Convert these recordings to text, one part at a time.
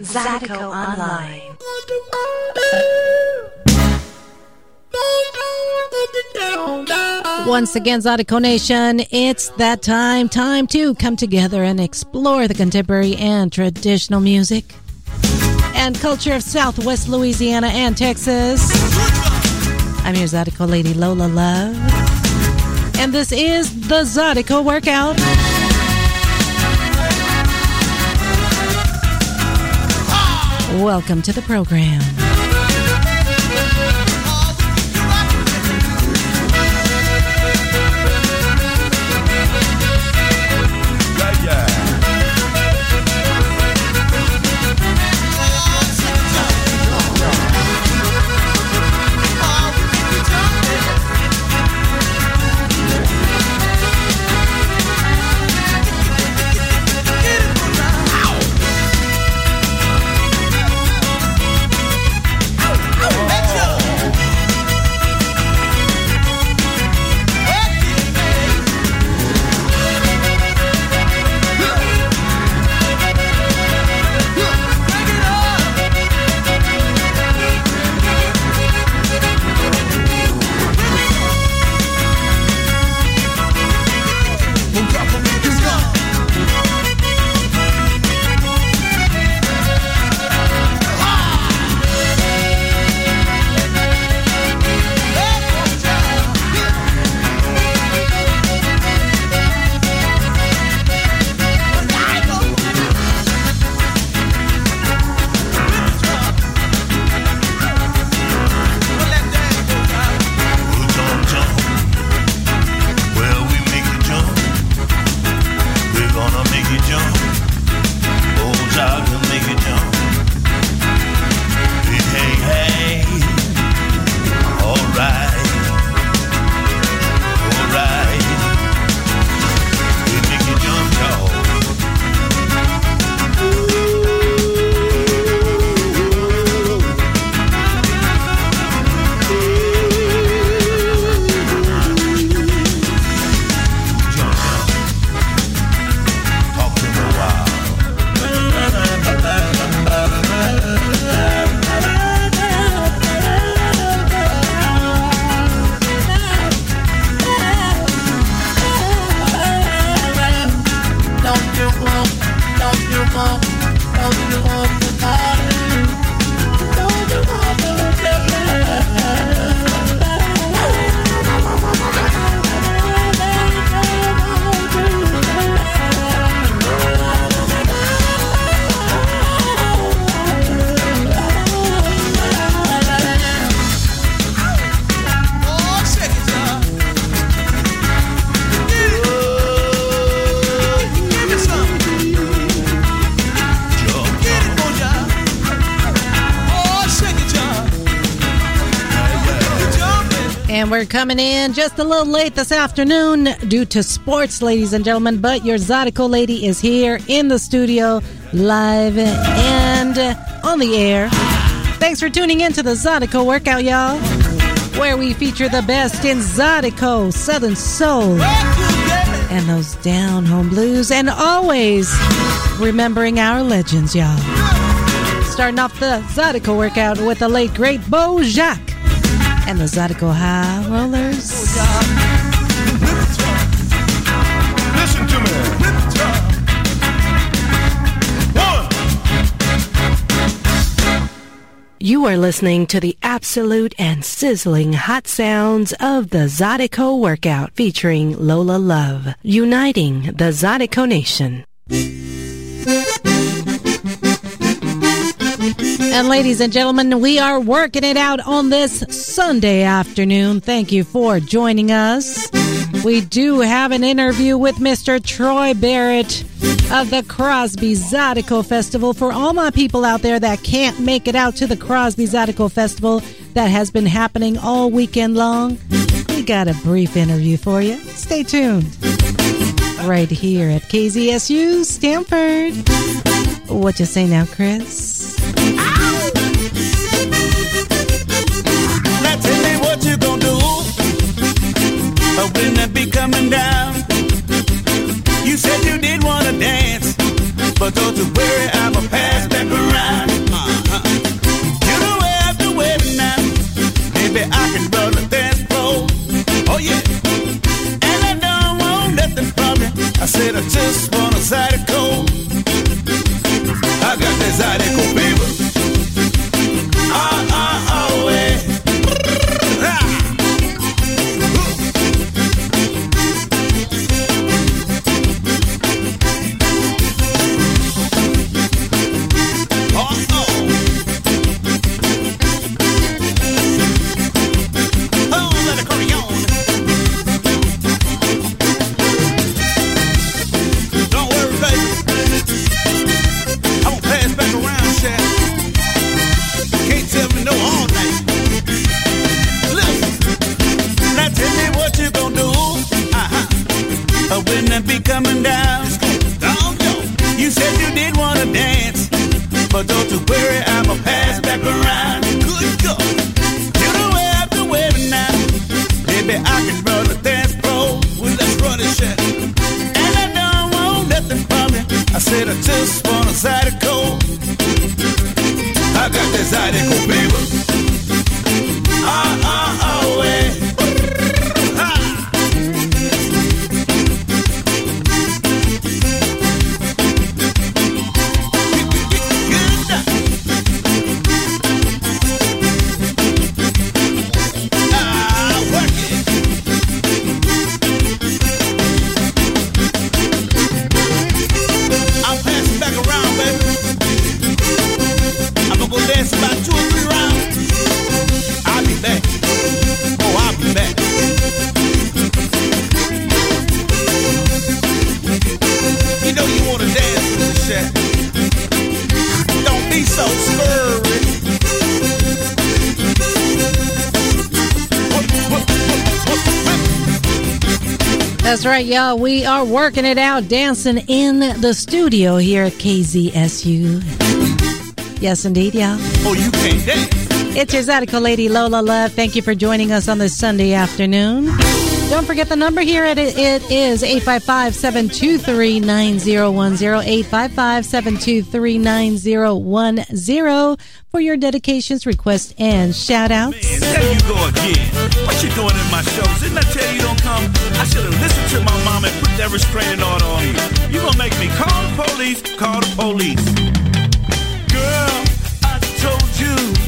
Zydeco Online. Once again, Zydeco Nation, it's that time. Time to come together and explore the contemporary and traditional music and culture of Southwest Louisiana and Texas. I'm your Zydeco lady, Lola Love. And this is the Zydeco Workout. Welcome to the program. We're coming in just a little late this afternoon due to sports, ladies and gentlemen. But your Zydeco lady is here in the studio, live and on the air. Thanks for tuning in to the Zydeco Workout, y'all, where we feature the best in Zydeco, Southern Soul, and those down home blues, and always remembering our legends, y'all. Starting off the Zydeco Workout with the late, great Beau Jocque and the Zydeco High Rollers. Listen to me. You are listening to the absolute and sizzling hot sounds of the Zydeco Workout featuring Lola Love, uniting the Zydeco Nation. And ladies and gentlemen, we are working it out on this Sunday afternoon. Thank you for joining us. We do have an interview with Mr. Troy Barrett of the Crosby Zydeco Festival. For all my people out there that can't make it out to the Crosby Zydeco Festival that has been happening all weekend long, we got a brief interview for you. Stay tuned. Right here at KZSU Stanford. What you say now, Chris? you gonna do when that be coming down? You said you did wanna dance, but don't you worry, I'ma pass Dài right, y'all. We are working it out, dancing in the studio here at KZSU. Yes, indeed, y'all. Oh, you can't dance. It's your Zydeco Lady Lola Love. Thank you for joining us on this Sunday afternoon. Don't forget the number here. It, it is 855 723 9010. 855 723 9010 for your dedications, requests, and shout outs. Man, there you go again. What you doing in my shows? Didn't I tell you don't come? I should have listened to my mom and put that restraining order on you. You gonna make me call the police, call the police. Girl, I told you.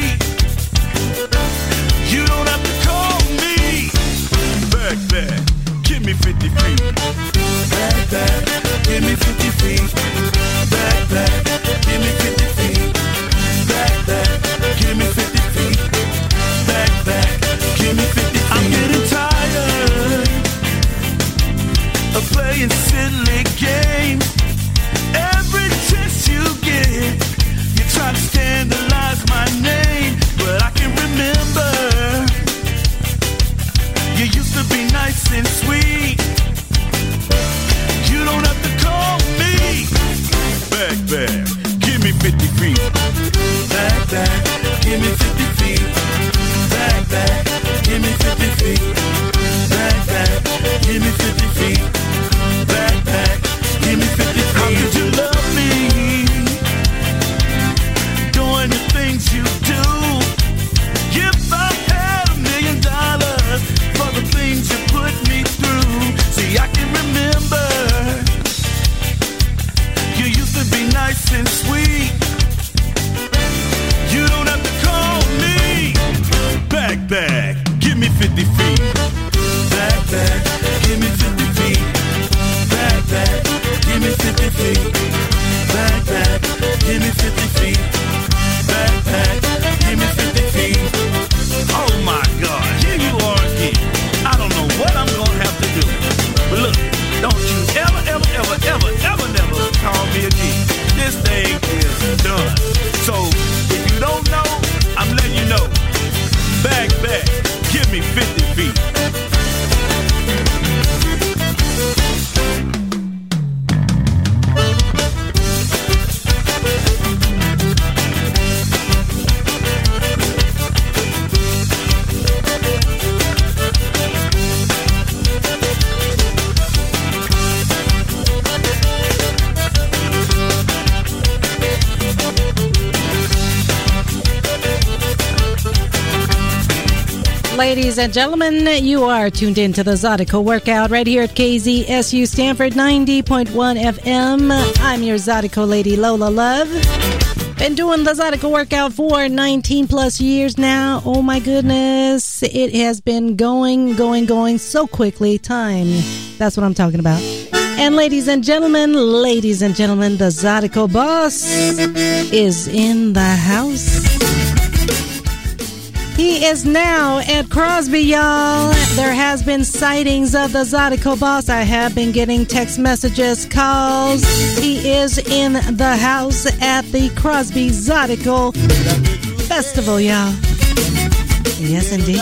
me 50 feet. Back, back, give me 50 feet. Back, back, give me 50 feet. Back, back, give me 50 feet. Back, back, give me 50 feet. I'm getting tired of playing silly. And gentlemen, you are tuned in to the Zydeco Workout right here at KZSU Stanford 90.1 FM. I'm your Zydeco lady, Lola Love. Been doing the Zydeco Workout for 19 plus years now. Oh my goodness. It has been going, going, going so quickly. Time. That's what I'm talking about. And ladies and gentlemen, ladies and gentlemen, the Zydeco boss is in the house. He is now at Crosby, y'all. There has been sightings of the Zydeco boss. I have been getting text messages, calls. He is in the house at the Crosby Zydeco Festival, y'all. Yes, indeed.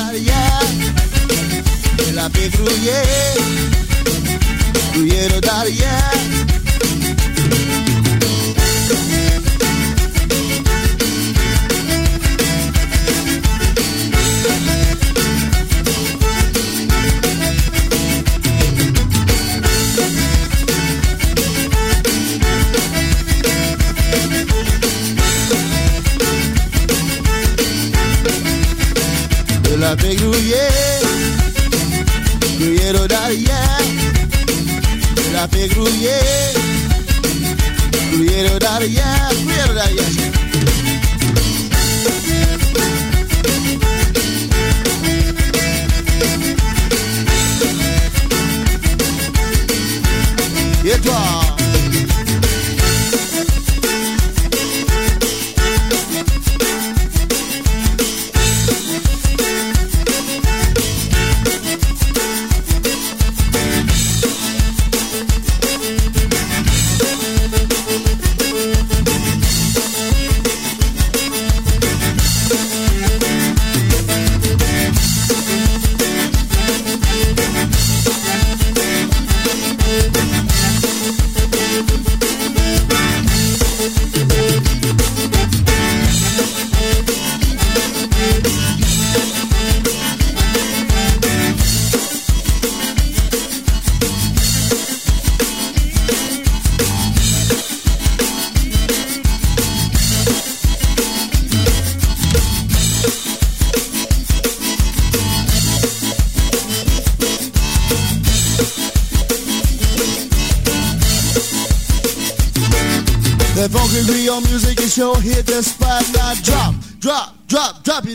Fait grouiller, grouiller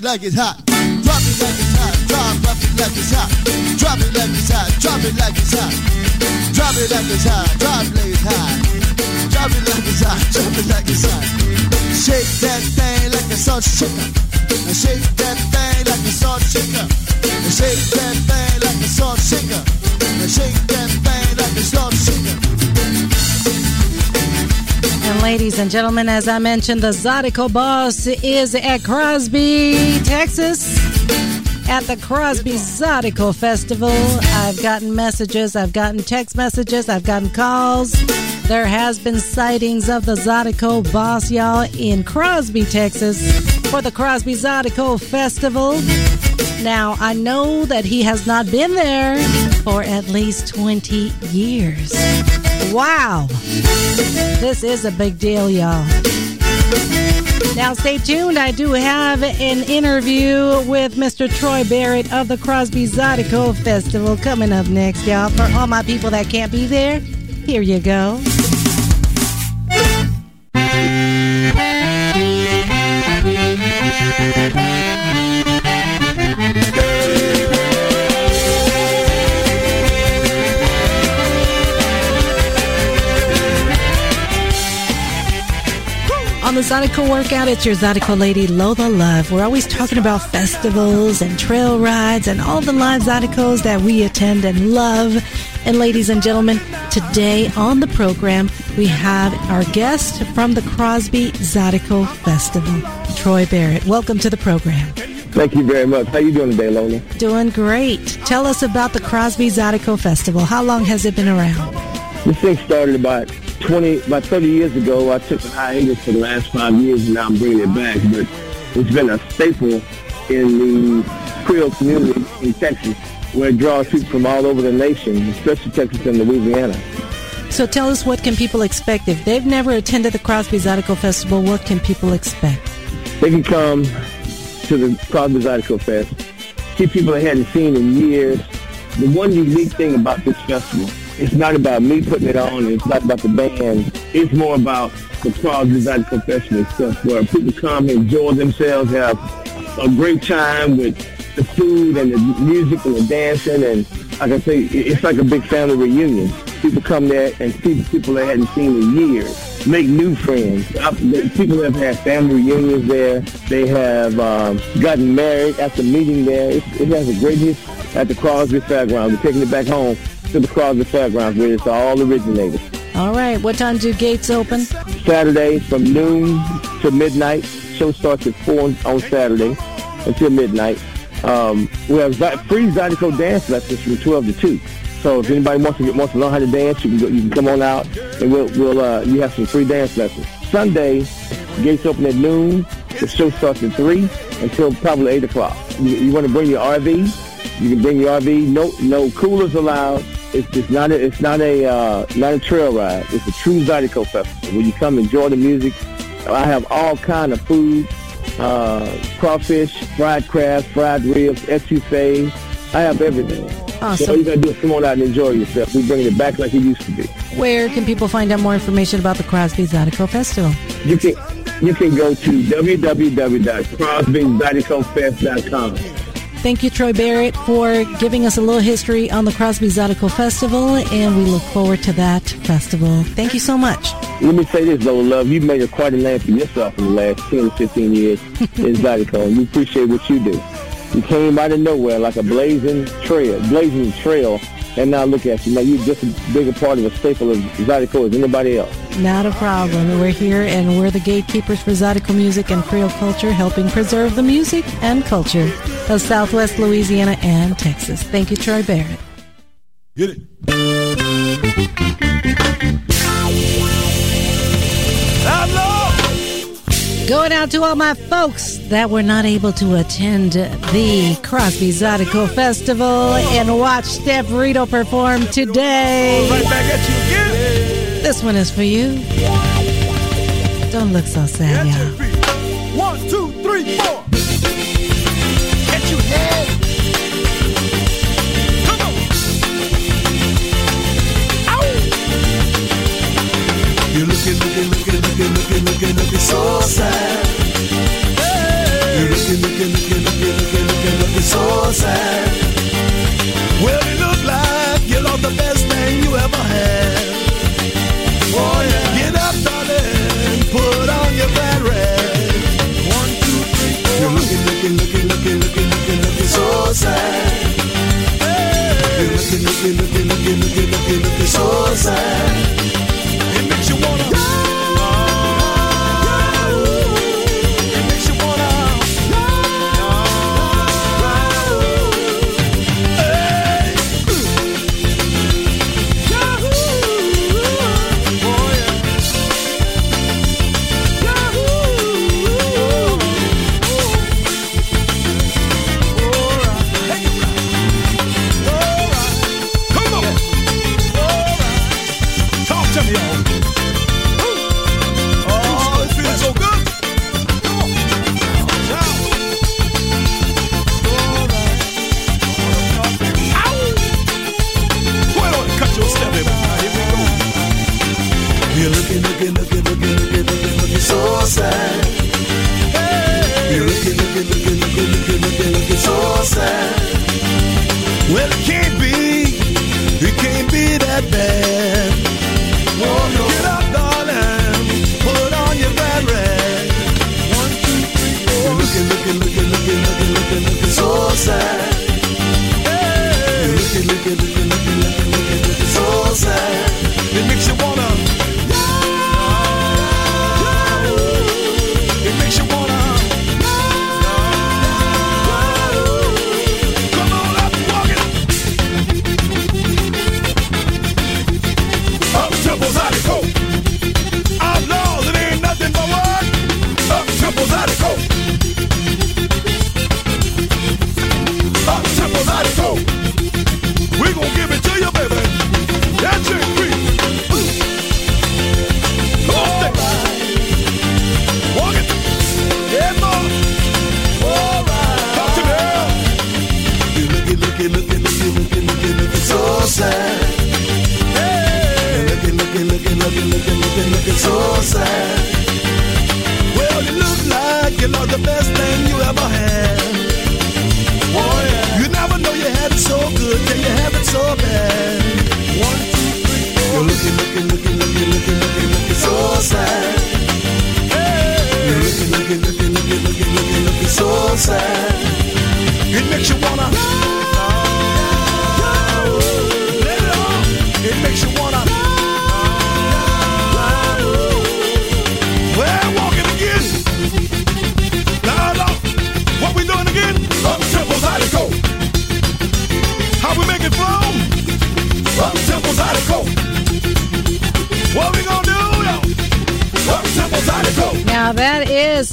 like it's hot. Drop it like it's hot. Drop, drop it like it's hot. Drop it like it's hot. Drop it like it's hot. Drop it like it's hot. Drop it like it's hot. Drop it like it's hot. Drop it like it's hot. Shake that thing like a salt shaker. Gentlemen, as I mentioned, the Zydeco boss is at Crosby, Texas, at the Crosby Zydeco Festival. I've gotten messages, I've gotten text messages, I've gotten calls. There has been sightings of the Zydeco boss, y'all, in Crosby, Texas, for the Crosby Zydeco Festival. Now, I know that he has not been there for at least 20 years. Wow. This is a big deal, y'all. Now, stay tuned. I do have an interview with Mr. Troy Barrett of the Crosby Zydeco Festival coming up next, y'all. For all my people that can't be there, here you go. Zydeco Workout, it's your Zydeco lady, Lola Love. We're always talking about festivals and trail rides and all the live Zydecos that we attend and love. And ladies and gentlemen, today on the program, we have our guest from the Crosby Zydeco Festival, Troy Barrett. Welcome to the program. Thank you very much. How are you doing today, Lola? Doing great. Tell us about the Crosby Zydeco Festival. How long has it been around? This thing started about 20, about 30 years ago. I took a hiatus for the last five years, and now I'm bringing it back. But it's been a staple in the Creole community in Texas, where it draws people from all over the nation, especially Texas and Louisiana. So tell us what can people expect if they've never attended the Crosby Zydeco Festival. What can people expect? They can come to the Crosby Zydeco Fest see people they hadn't seen in years. The one unique thing about this festival, it's not about me putting it on, it's not about the band. It's more about the Crosby Valley Confession itself, where people come, enjoy themselves, have a great time with the food and the music and the dancing, and like I say, it's like a big family reunion. People come there and see people they hadn't seen in years, make new friends. People have had family reunions there. They have um, gotten married after meeting there. It, it has a great history at the Crosby Fairgrounds. We're taking it back home to the Crosby Fairgrounds where it's all originated. All right. What time do gates open? Saturday from noon to midnight. Show starts at 4 on Saturday until midnight. Um, we have free Zydeco dance lessons from 12 to 2. So if anybody wants to get, wants to learn how to dance, you can go, you can come on out and we'll we'll uh, you have some free dance lessons. Sunday, gates open at noon. The show starts at three until probably eight o'clock. You, you want to bring your RV? You can bring your RV. No no coolers allowed. It's, it's not a it's not a uh, not a trail ride. It's a true Zydeco festival where you come enjoy the music. I have all kind of food uh, crawfish, fried crabs, fried ribs, etouffee. I have everything. Awesome. So all you gotta do is come on out and enjoy yourself. We bring it back like it used to be. Where can people find out more information about the Crosby Zydeco Festival? You can you can go to www.crosbyzydecofest.com. Thank you, Troy Barrett, for giving us a little history on the Crosby Zydeco Festival, and we look forward to that festival. Thank you so much. Let me say this, though, love. You've made a quite a name for yourself in the last 10 or 15 years in Zydeco, and we appreciate what you do. You came out of nowhere like a blazing trail, blazing trail, and now look at you. Now you're just as big a part of a staple of Zydeco as anybody else. Not a problem. We're here, and we're the gatekeepers for Zydeco music and Creole culture, helping preserve the music and culture of Southwest Louisiana and Texas. Thank you, Troy Barrett. Get it. Going out to all my folks that were not able to attend the Crosby Zydeco Festival and watch Step Rideau perform today. Right back at you again. This one is for you. Don't look so sad, y'all. One, two, three, four. Looking, looking, looking, so sad. You're looking, looking, looking, looking, looking, looking, looking so sad. Well, it look like you lost the best thing you ever had. Oh yeah. Get up, darling. Put on your bad red. One, two, three, four. You're looking, looking, looking, looking, looking, looking, looking so sad. You're looking, looking, looking, looking, looking, looking, looking so sad. It makes you wanna.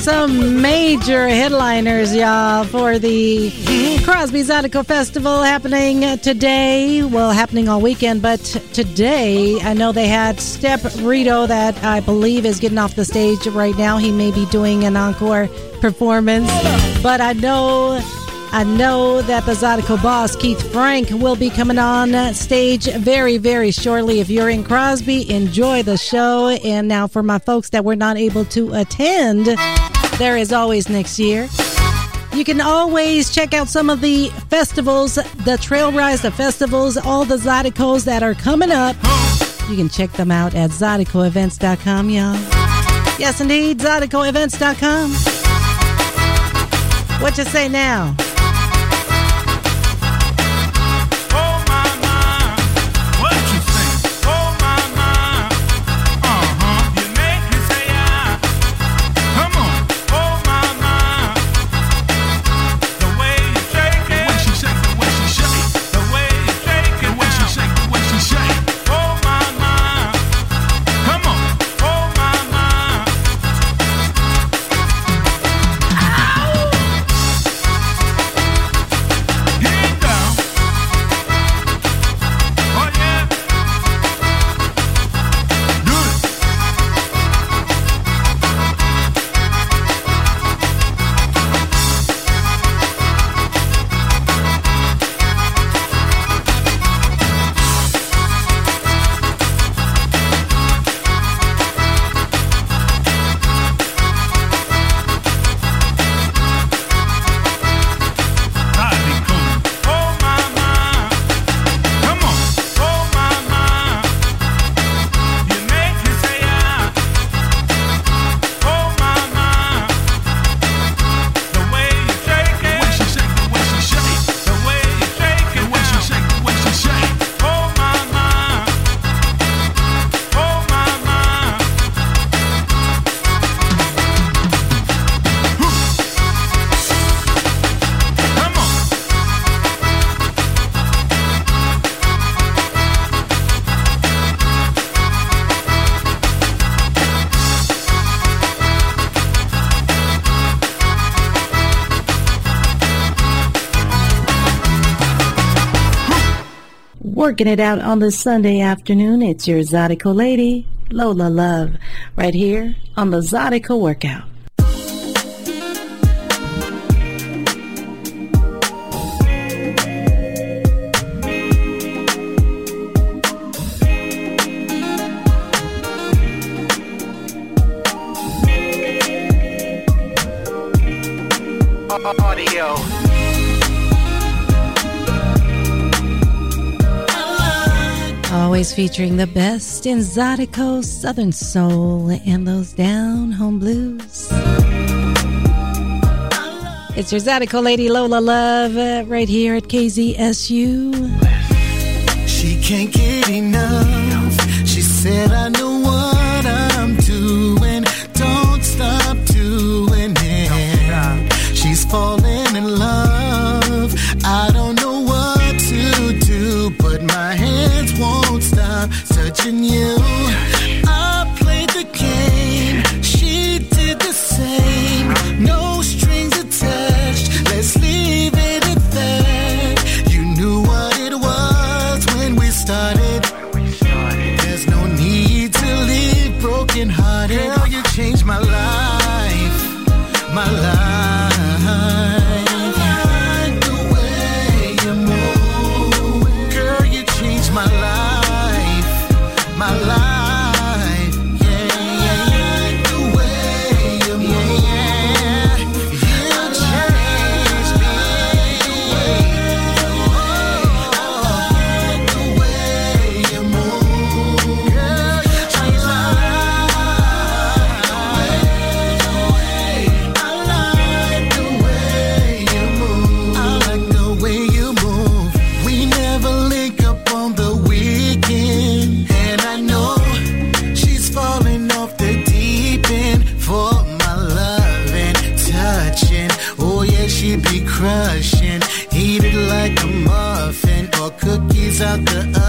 Some major headliners, y'all, for the Crosby Zydeco Festival happening today. Well, happening all weekend, but today I know they had Step Rideau that I believe is getting off the stage right now. He may be doing an encore performance, but I know. I know that the Zydeco boss, Keith Frank, will be coming on stage very, very shortly. If you're in Crosby, enjoy the show. And now, for my folks that were not able to attend, there is always next year. You can always check out some of the festivals, the trail rides, the festivals, all the Zydecos that are coming up. You can check them out at ZydecoEvents.com, y'all. Yes, indeed, ZydecoEvents.com. What you say now? Working it out on this Sunday afternoon, it's your Zydeco lady, Lola Love, right here on the Zydeco Workout. Always featuring the best in Zydeco, Southern Soul, and those down home blues. It's your Zydeco lady Lola Love uh, right here at KZSU. She can't get enough. She said, I know what out the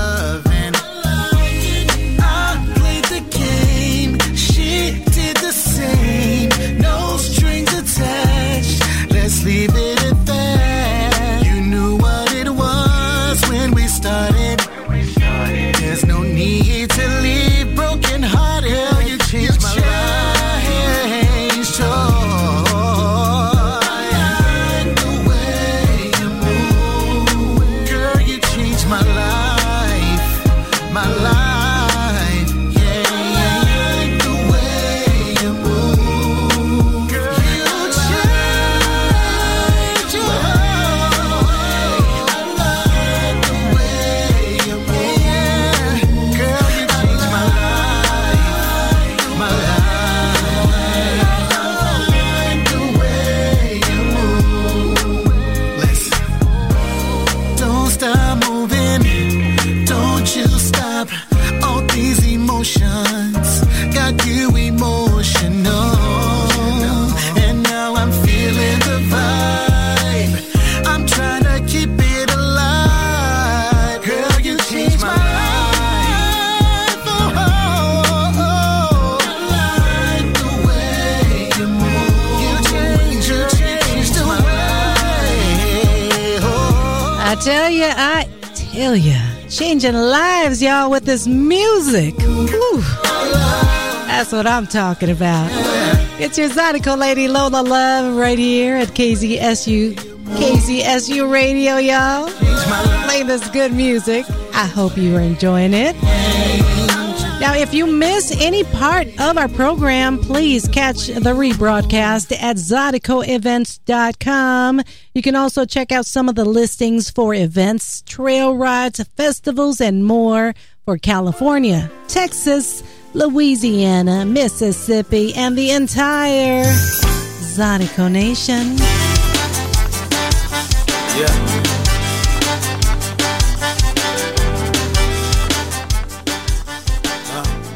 tell you, I tell you, changing lives, y'all, with this music. That's what I'm talking about. It's your Zydeco lady Lola Love right here at KZSU, KZSU Radio, y'all. Playing this good music. I hope you are enjoying it. Now, if you miss any part of our program, please catch the rebroadcast at ZydecoEvents.com. You can also check out some of the listings for events, trail rides, festivals, and more for California, Texas, Louisiana, Mississippi, and the entire Zydeco Nation. Yeah.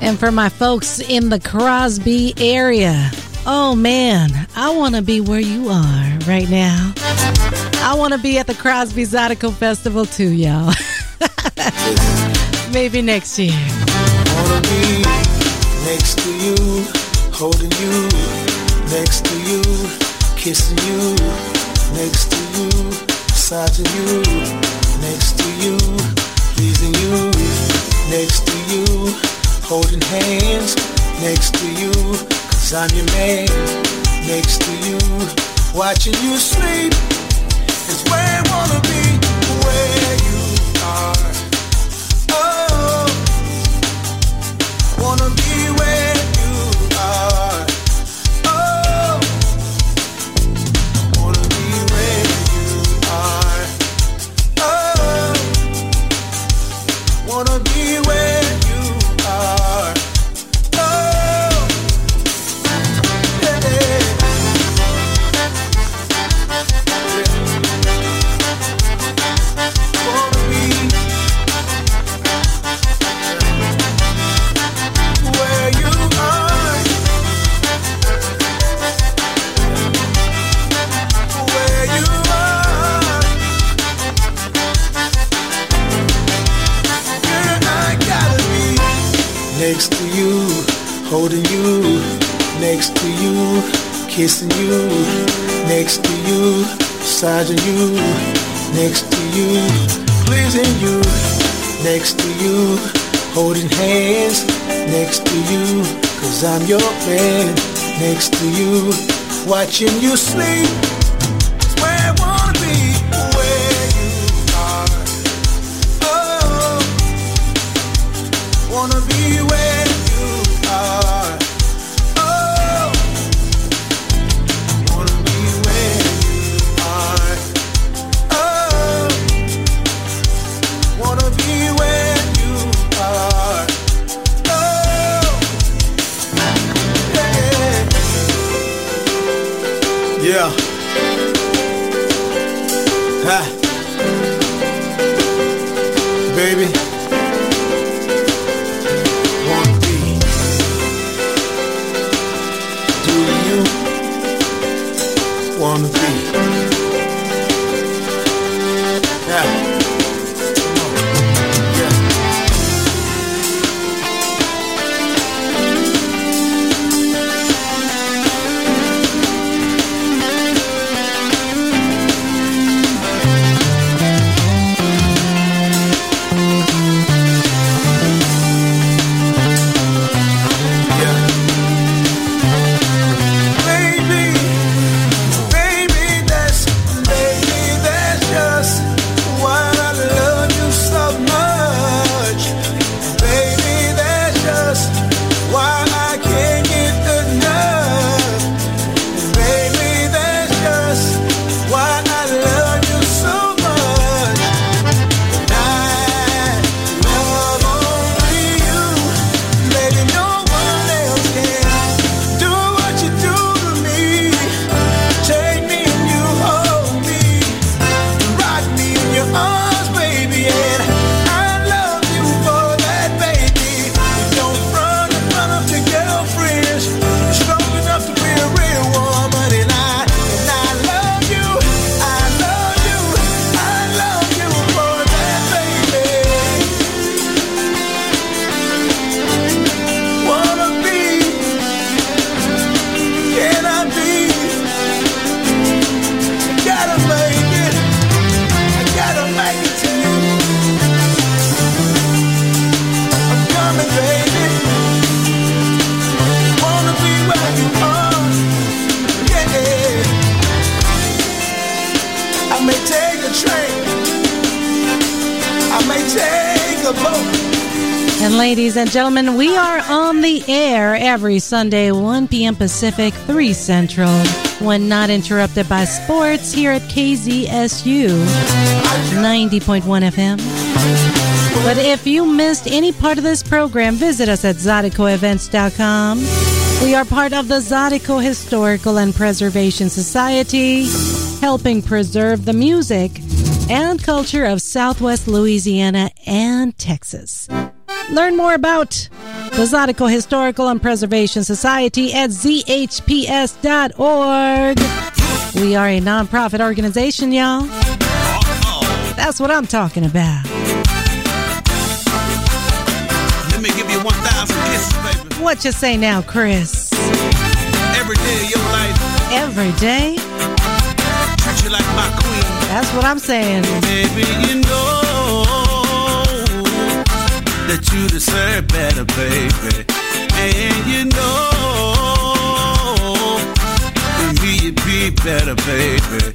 And for my folks in the Crosby area, oh man, I want to be where you are right now. I want to be at the Crosby Zydeco Festival too, y'all. Maybe next year. next to you, holding you, next to you, kissing you, next to you, massaging you, next to you, pleasing you, next to you, holding hands, next to you, cause I'm your man, next to you, watching you sleep, is where I wanna be, where you are. Holding you, next to you, kissing you, next to you, massaging you, next to you, pleasing you, next to you, holding hands, next to you, cause I'm your man, next to you, watching you sleep. On the beat. Ladies and gentlemen, we are on the air every Sunday, 1 p.m. Pacific, 3 Central, when not interrupted by sports here at KZSU 90.1 FM. But if you missed any part of this program, visit us at ZydecoEvents.com. We are part of the Zydeco Historical and Preservation Society, helping preserve the music and culture of Southwest Louisiana and Texas. Learn more about the Zydeco Historical and Preservation Society at zhps.org. We are a nonprofit organization, y'all. That's what I'm talking about. Let me give you 1,000 kisses, baby. What you say now, Chris? Every day of your life, Every day? treat you like my queen. That's what I'm saying. Baby, you know that you deserve better, baby. And you know with me you'd be better, baby.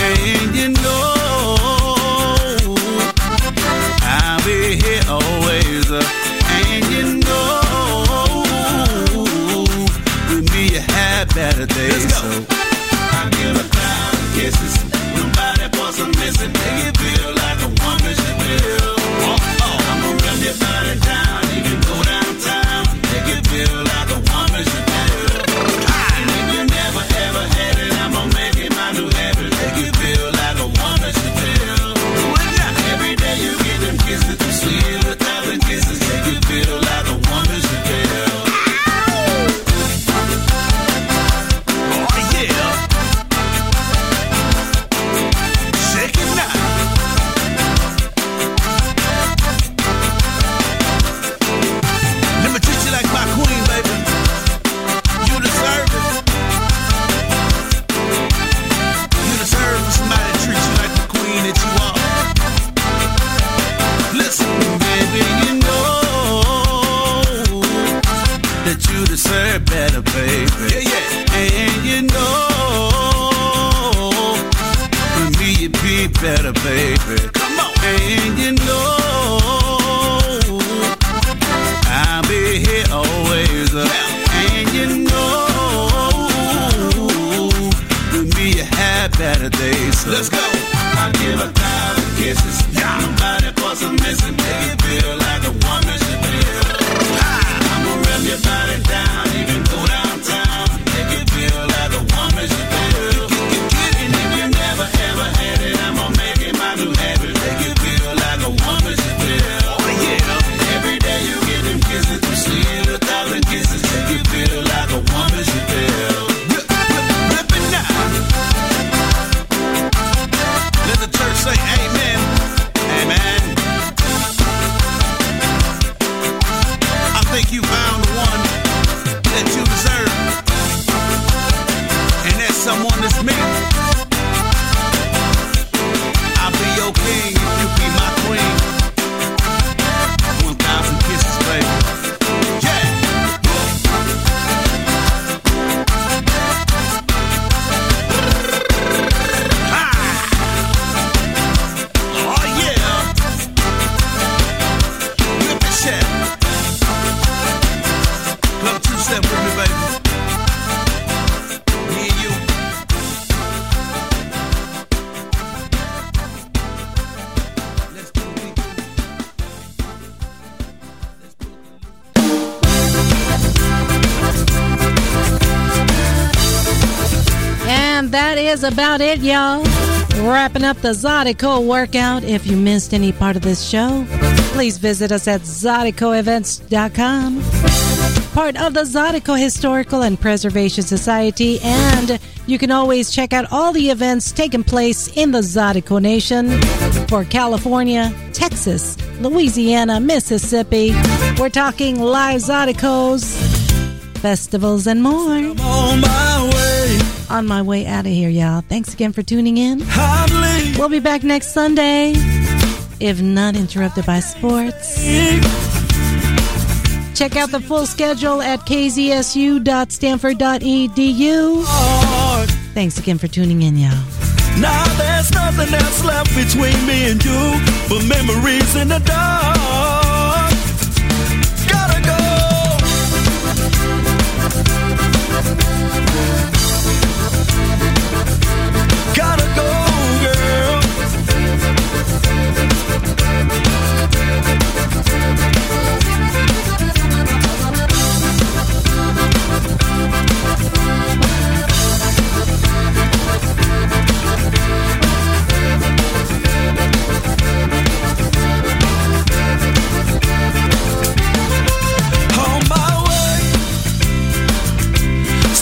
And you know I'll be here always. uh, And you know with me you had better days. So I give a thousand kisses. Nobody puts a missing. Make it feel like a woman should your body about it, y'all. Wrapping up the Zydeco workout. If you missed any part of this show, please visit us at ZydecoEvents.com. Part of the Zydeco Historical and Preservation Society, and you can always check out all the events taking place in the Zydeco Nation for California, Texas, Louisiana, Mississippi. We're talking live Zydecos, festivals, and more On my way, out of here, y'all. Thanks again for tuning in. We'll be back next Sunday, if not interrupted by sports. Check out the full schedule at kzsu.stanford.edu. Thanks again for tuning in, y'all. Now there's nothing else left between me and you but memories in the dark.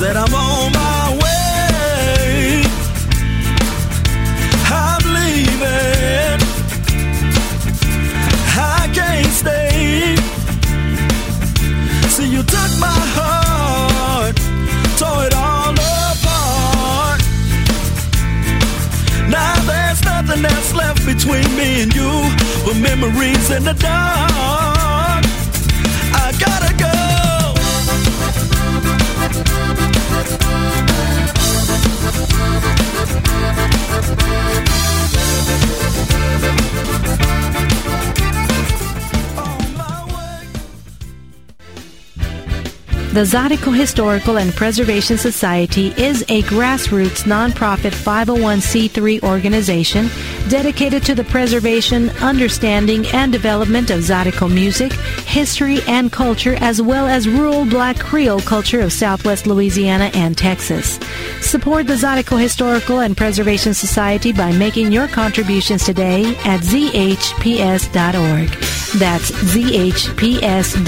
that I'm on my way. I'm leaving. I can't stay. See, you took my heart, tore it all apart. Now there's nothing that's left between me and you but memories in the dark. The Zydeco Historical and Preservation Society is a grassroots nonprofit 501c3 organization dedicated to the preservation, understanding, and development of Zydeco music, history, and culture, as well as rural black Creole culture of southwest Louisiana and Texas. Support the Zydeco Historical and Preservation Society by making your contributions today at zhps.org. That's zhps.org.